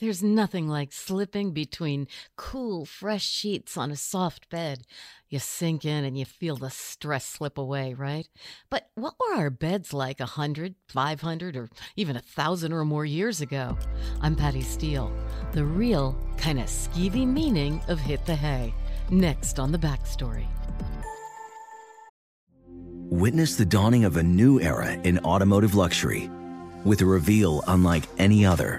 There's nothing like slipping between cool, fresh sheets on a soft bed. You sink in and you feel the stress slip away, right? But what were our beds like a hundred, five hundred, or even a thousand or more years ago? I'm Patty Steele, the real, kind of skeevy meaning of hit the hay. Next on the backstory. Witness the dawning of a new era in automotive luxury with a reveal unlike any other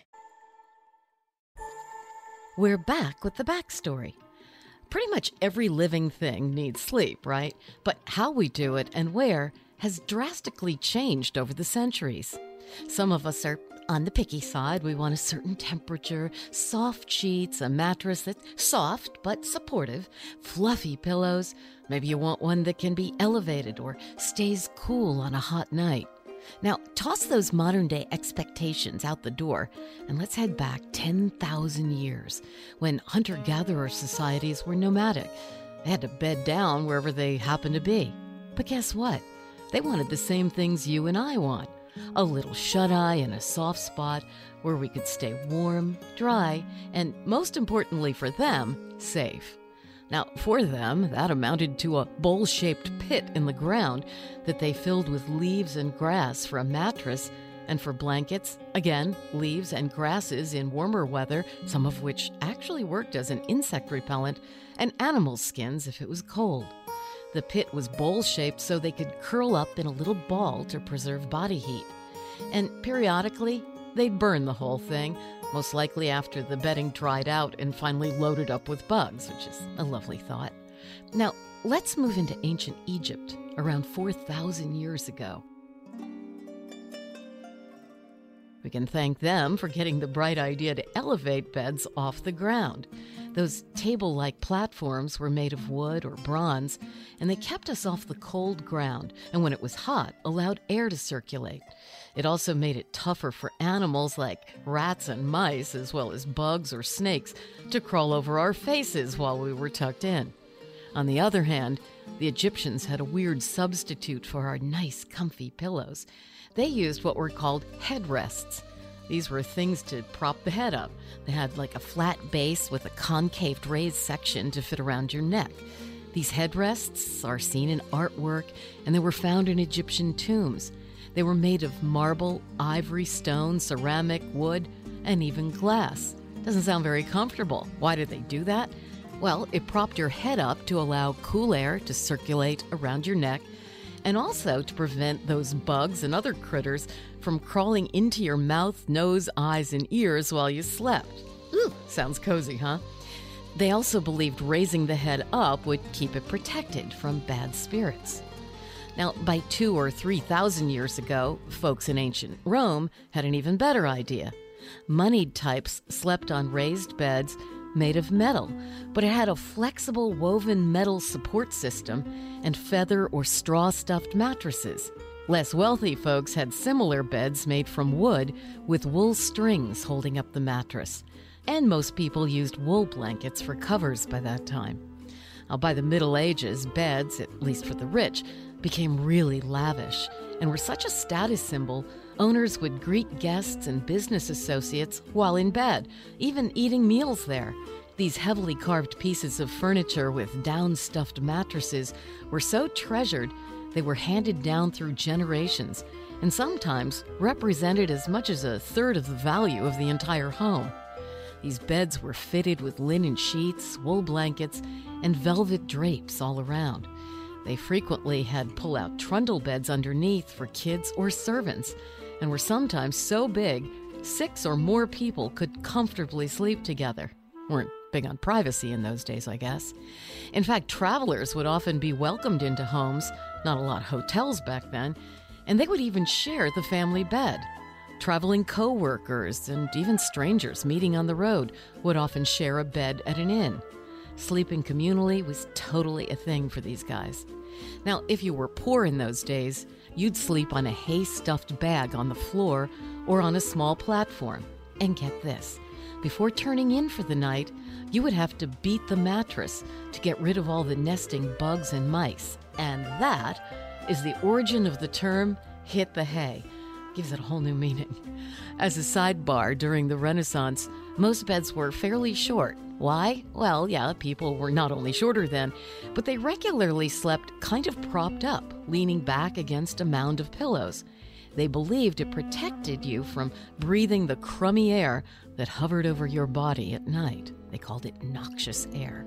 We're back with the backstory. Pretty much every living thing needs sleep, right? But how we do it and where has drastically changed over the centuries. Some of us are on the picky side. We want a certain temperature, soft sheets, a mattress that's soft but supportive, fluffy pillows. Maybe you want one that can be elevated or stays cool on a hot night. Now, toss those modern day expectations out the door and let's head back 10,000 years when hunter gatherer societies were nomadic. They had to bed down wherever they happened to be. But guess what? They wanted the same things you and I want a little shut eye in a soft spot where we could stay warm, dry, and most importantly for them, safe. Now, for them, that amounted to a bowl shaped pit in the ground that they filled with leaves and grass for a mattress, and for blankets, again, leaves and grasses in warmer weather, some of which actually worked as an insect repellent, and animal skins if it was cold. The pit was bowl shaped so they could curl up in a little ball to preserve body heat. And periodically, they'd burn the whole thing, most likely after the bedding dried out and finally loaded up with bugs, which is a lovely thought. Now, let's move into ancient Egypt, around 4,000 years ago. We can thank them for getting the bright idea to elevate beds off the ground. Those table like platforms were made of wood or bronze, and they kept us off the cold ground, and when it was hot, allowed air to circulate. It also made it tougher for animals like rats and mice, as well as bugs or snakes, to crawl over our faces while we were tucked in. On the other hand, the Egyptians had a weird substitute for our nice, comfy pillows. They used what were called headrests. These were things to prop the head up. They had like a flat base with a concaved raised section to fit around your neck. These headrests are seen in artwork and they were found in Egyptian tombs. They were made of marble, ivory, stone, ceramic, wood, and even glass. Doesn't sound very comfortable. Why did they do that? Well, it propped your head up to allow cool air to circulate around your neck and also to prevent those bugs and other critters from crawling into your mouth, nose, eyes, and ears while you slept. Ooh, sounds cozy, huh? They also believed raising the head up would keep it protected from bad spirits. Now, by two or three thousand years ago, folks in ancient Rome had an even better idea. Moneyed types slept on raised beds made of metal, but it had a flexible woven metal support system and feather or straw stuffed mattresses. Less wealthy folks had similar beds made from wood with wool strings holding up the mattress. And most people used wool blankets for covers by that time. Now, by the Middle Ages, beds, at least for the rich, became really lavish and were such a status symbol, owners would greet guests and business associates while in bed, even eating meals there. These heavily carved pieces of furniture with down stuffed mattresses were so treasured they were handed down through generations and sometimes represented as much as a third of the value of the entire home. These beds were fitted with linen sheets, wool blankets, and velvet drapes all around. They frequently had pull out trundle beds underneath for kids or servants, and were sometimes so big, six or more people could comfortably sleep together. Weren't big on privacy in those days, I guess. In fact, travelers would often be welcomed into homes, not a lot of hotels back then, and they would even share the family bed. Traveling co workers and even strangers meeting on the road would often share a bed at an inn. Sleeping communally was totally a thing for these guys. Now, if you were poor in those days, you'd sleep on a hay stuffed bag on the floor or on a small platform. And get this before turning in for the night, you would have to beat the mattress to get rid of all the nesting bugs and mice. And that is the origin of the term hit the hay. Gives it a whole new meaning. As a sidebar, during the Renaissance, most beds were fairly short. Why? Well, yeah, people were not only shorter then, but they regularly slept kind of propped up, leaning back against a mound of pillows. They believed it protected you from breathing the crummy air that hovered over your body at night. They called it noxious air.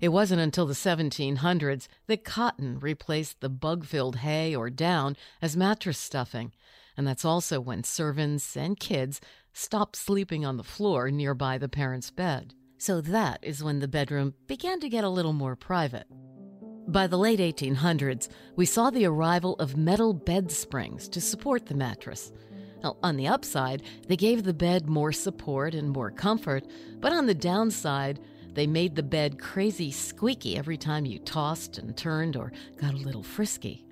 It wasn't until the 1700s that cotton replaced the bug filled hay or down as mattress stuffing, and that's also when servants and kids stopped sleeping on the floor nearby the parents' bed. So that is when the bedroom began to get a little more private. By the late 1800s, we saw the arrival of metal bed springs to support the mattress. Now, on the upside, they gave the bed more support and more comfort, but on the downside, they made the bed crazy squeaky every time you tossed and turned or got a little frisky.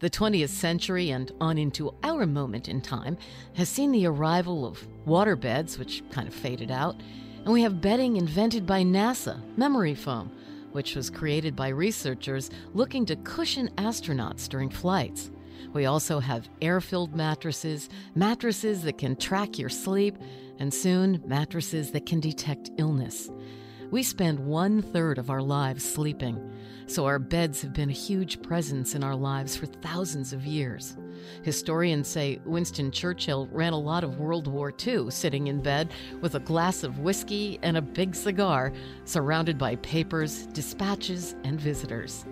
The 20th century and on into our moment in time has seen the arrival of water beds, which kind of faded out, and we have bedding invented by NASA, memory foam, which was created by researchers looking to cushion astronauts during flights. We also have air filled mattresses, mattresses that can track your sleep, and soon mattresses that can detect illness. We spend one third of our lives sleeping, so our beds have been a huge presence in our lives for thousands of years. Historians say Winston Churchill ran a lot of World War II sitting in bed with a glass of whiskey and a big cigar, surrounded by papers, dispatches, and visitors.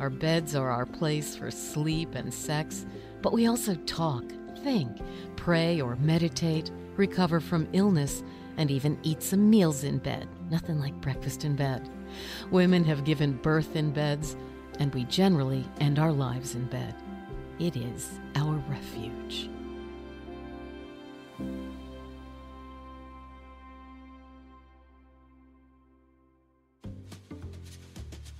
Our beds are our place for sleep and sex, but we also talk, think, pray, or meditate, recover from illness, and even eat some meals in bed. Nothing like breakfast in bed. Women have given birth in beds, and we generally end our lives in bed. It is our refuge.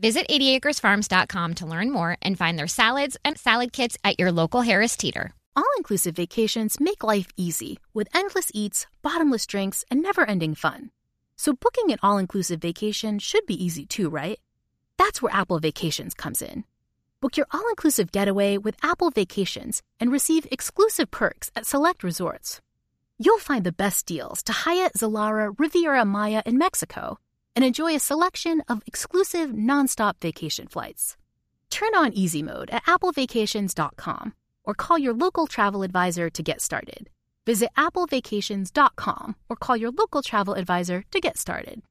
Visit 80acresfarms.com to learn more and find their salads and salad kits at your local Harris Teeter. All inclusive vacations make life easy with endless eats, bottomless drinks, and never ending fun. So, booking an all inclusive vacation should be easy too, right? That's where Apple Vacations comes in. Book your all inclusive getaway with Apple Vacations and receive exclusive perks at select resorts. You'll find the best deals to Hyatt Zilara Riviera Maya in Mexico and enjoy a selection of exclusive nonstop vacation flights. Turn on easy mode at applevacations.com or call your local travel advisor to get started. Visit applevacations.com or call your local travel advisor to get started.